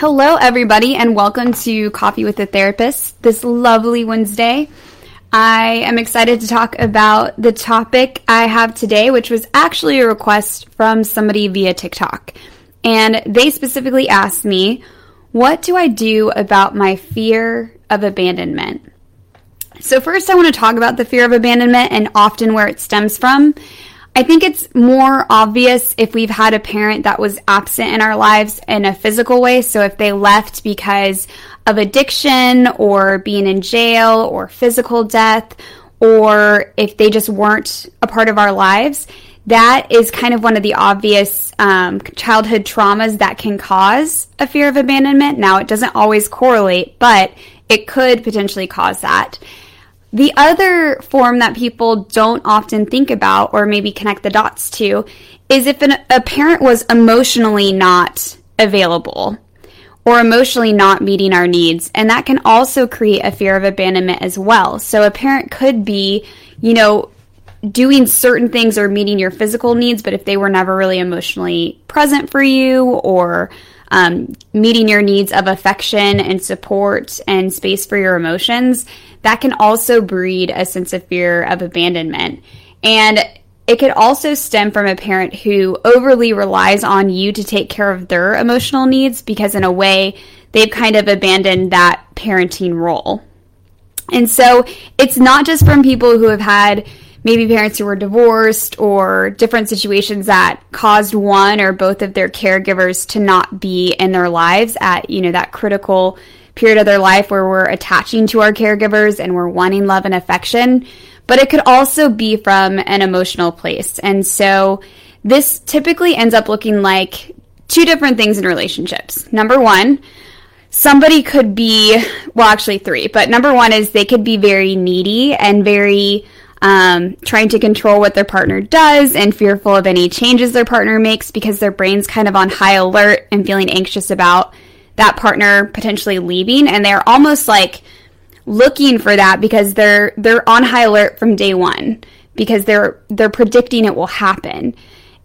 Hello, everybody, and welcome to Coffee with a Therapist this lovely Wednesday. I am excited to talk about the topic I have today, which was actually a request from somebody via TikTok. And they specifically asked me, What do I do about my fear of abandonment? So, first, I want to talk about the fear of abandonment and often where it stems from. I think it's more obvious if we've had a parent that was absent in our lives in a physical way. So if they left because of addiction or being in jail or physical death, or if they just weren't a part of our lives, that is kind of one of the obvious um, childhood traumas that can cause a fear of abandonment. Now, it doesn't always correlate, but it could potentially cause that. The other form that people don't often think about or maybe connect the dots to is if an, a parent was emotionally not available or emotionally not meeting our needs. And that can also create a fear of abandonment as well. So a parent could be, you know, doing certain things or meeting your physical needs, but if they were never really emotionally present for you or um, meeting your needs of affection and support and space for your emotions, that can also breed a sense of fear of abandonment. And it could also stem from a parent who overly relies on you to take care of their emotional needs because, in a way, they've kind of abandoned that parenting role. And so it's not just from people who have had maybe parents who were divorced or different situations that caused one or both of their caregivers to not be in their lives at, you know, that critical period of their life where we're attaching to our caregivers and we're wanting love and affection, but it could also be from an emotional place. And so this typically ends up looking like two different things in relationships. Number one, somebody could be, well, actually three, but number one is they could be very needy and very um, trying to control what their partner does and fearful of any changes their partner makes because their brain's kind of on high alert and feeling anxious about that partner potentially leaving and they're almost like looking for that because they're they're on high alert from day 1 because they're they're predicting it will happen.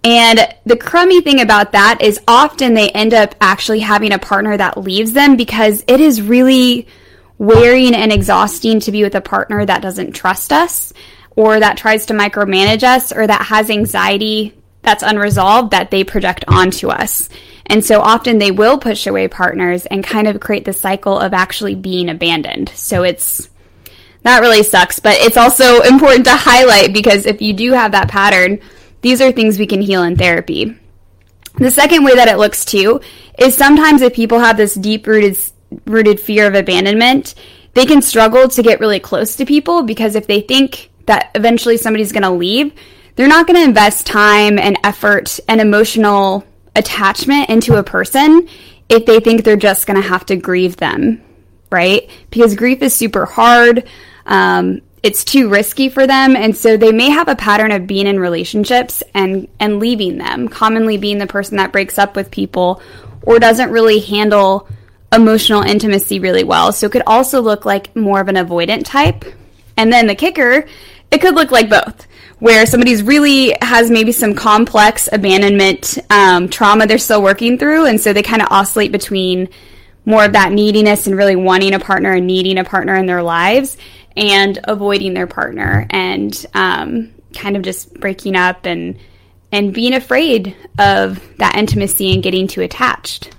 And the crummy thing about that is often they end up actually having a partner that leaves them because it is really wearing and exhausting to be with a partner that doesn't trust us or that tries to micromanage us or that has anxiety that's unresolved that they project onto us. And so often they will push away partners and kind of create the cycle of actually being abandoned. So it's that really sucks, but it's also important to highlight because if you do have that pattern, these are things we can heal in therapy. The second way that it looks too is sometimes if people have this deep rooted rooted fear of abandonment, they can struggle to get really close to people because if they think that eventually somebody's going to leave, they're not going to invest time and effort and emotional attachment into a person if they think they're just going to have to grieve them, right? Because grief is super hard. Um, it's too risky for them and so they may have a pattern of being in relationships and and leaving them commonly being the person that breaks up with people or doesn't really handle emotional intimacy really well so it could also look like more of an avoidant type and then the kicker it could look like both where somebody's really has maybe some complex abandonment um, trauma they're still working through, and so they kind of oscillate between more of that neediness and really wanting a partner and needing a partner in their lives and avoiding their partner and um, kind of just breaking up and and being afraid of that intimacy and getting too attached.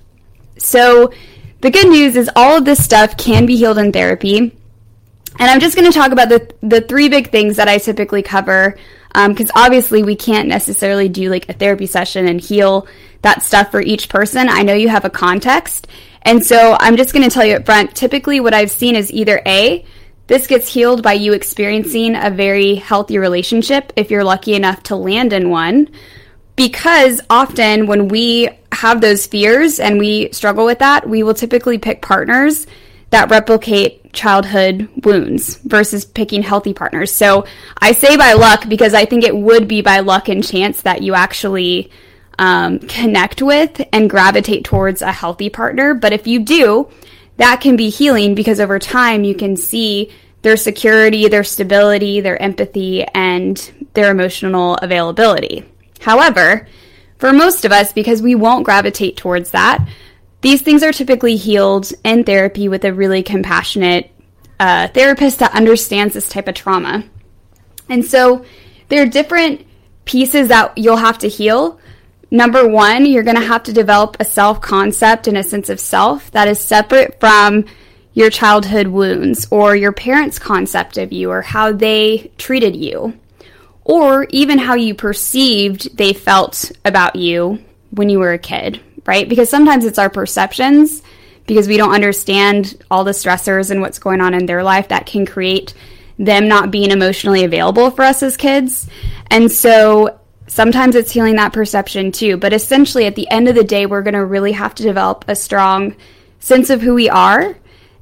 So the good news is all of this stuff can be healed in therapy. And I'm just going to talk about the, the three big things that I typically cover because um, obviously we can't necessarily do like a therapy session and heal that stuff for each person. I know you have a context. And so I'm just going to tell you up front typically, what I've seen is either A, this gets healed by you experiencing a very healthy relationship if you're lucky enough to land in one. Because often when we have those fears and we struggle with that, we will typically pick partners that replicate childhood wounds versus picking healthy partners. So I say by luck because I think it would be by luck and chance that you actually um, connect with and gravitate towards a healthy partner. But if you do, that can be healing because over time you can see their security, their stability, their empathy, and their emotional availability. However, for most of us, because we won't gravitate towards that, these things are typically healed in therapy with a really compassionate uh, therapist that understands this type of trauma. And so there are different pieces that you'll have to heal. Number one, you're going to have to develop a self concept and a sense of self that is separate from your childhood wounds or your parents' concept of you or how they treated you or even how you perceived they felt about you when you were a kid, right? Because sometimes it's our perceptions because we don't understand all the stressors and what's going on in their life that can create them not being emotionally available for us as kids. And so sometimes it's healing that perception too. But essentially, at the end of the day, we're going to really have to develop a strong sense of who we are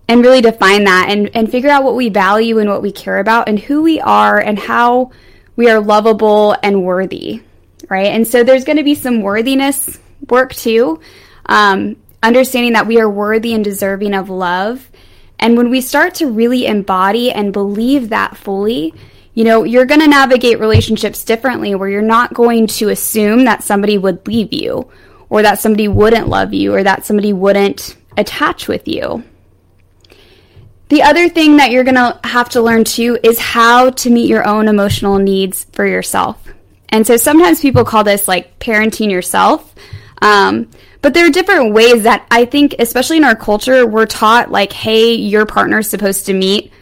and really define that and, and figure out what we value and what we care about and who we are and how we are lovable and worthy, right? And so there's going to be some worthiness work too. Um, understanding that we are worthy and deserving of love. And when we start to really embody and believe that fully, you know, you're going to navigate relationships differently where you're not going to assume that somebody would leave you or that somebody wouldn't love you or that somebody wouldn't attach with you. The other thing that you're going to have to learn too is how to meet your own emotional needs for yourself. And so sometimes people call this like parenting yourself. Um, but there are different ways that I think, especially in our culture, we're taught like, hey, your partner's supposed to meet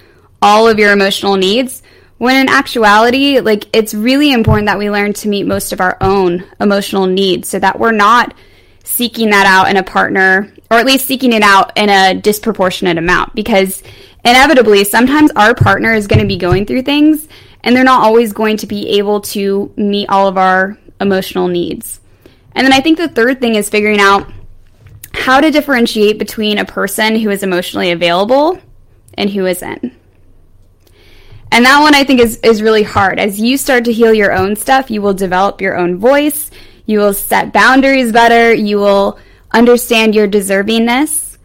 all of your emotional needs. When in actuality, like, it's really important that we learn to meet most of our own emotional needs so that we're not seeking that out in a partner, or at least seeking it out in a disproportionate amount. Because inevitably, sometimes our partner is going to be going through things and they're not always going to be able to meet all of our emotional needs. And then I think the third thing is figuring out how to differentiate between a person who is emotionally available and who isn't. And that one I think is, is really hard. As you start to heal your own stuff, you will develop your own voice, you will set boundaries better, you will understand your deservingness,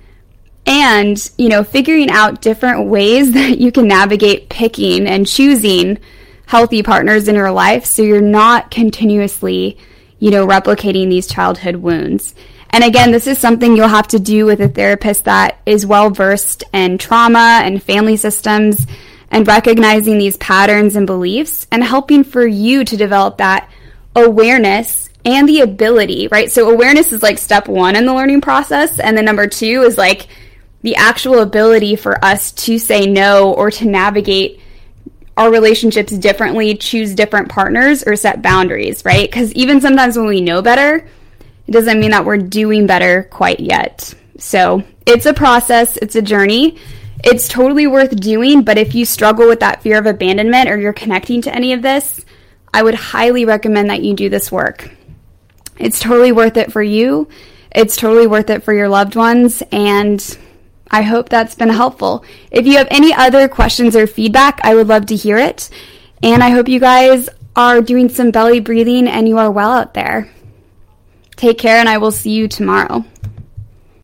and, you know, figuring out different ways that you can navigate picking and choosing healthy partners in your life so you're not continuously you know, replicating these childhood wounds. And again, this is something you'll have to do with a therapist that is well versed in trauma and family systems and recognizing these patterns and beliefs and helping for you to develop that awareness and the ability, right? So awareness is like step one in the learning process. And then number two is like the actual ability for us to say no or to navigate our relationships differently, choose different partners, or set boundaries, right? Because even sometimes when we know better, it doesn't mean that we're doing better quite yet. So it's a process, it's a journey. It's totally worth doing, but if you struggle with that fear of abandonment or you're connecting to any of this, I would highly recommend that you do this work. It's totally worth it for you. It's totally worth it for your loved ones. And I hope that's been helpful. If you have any other questions or feedback, I would love to hear it. And I hope you guys are doing some belly breathing and you are well out there. Take care, and I will see you tomorrow.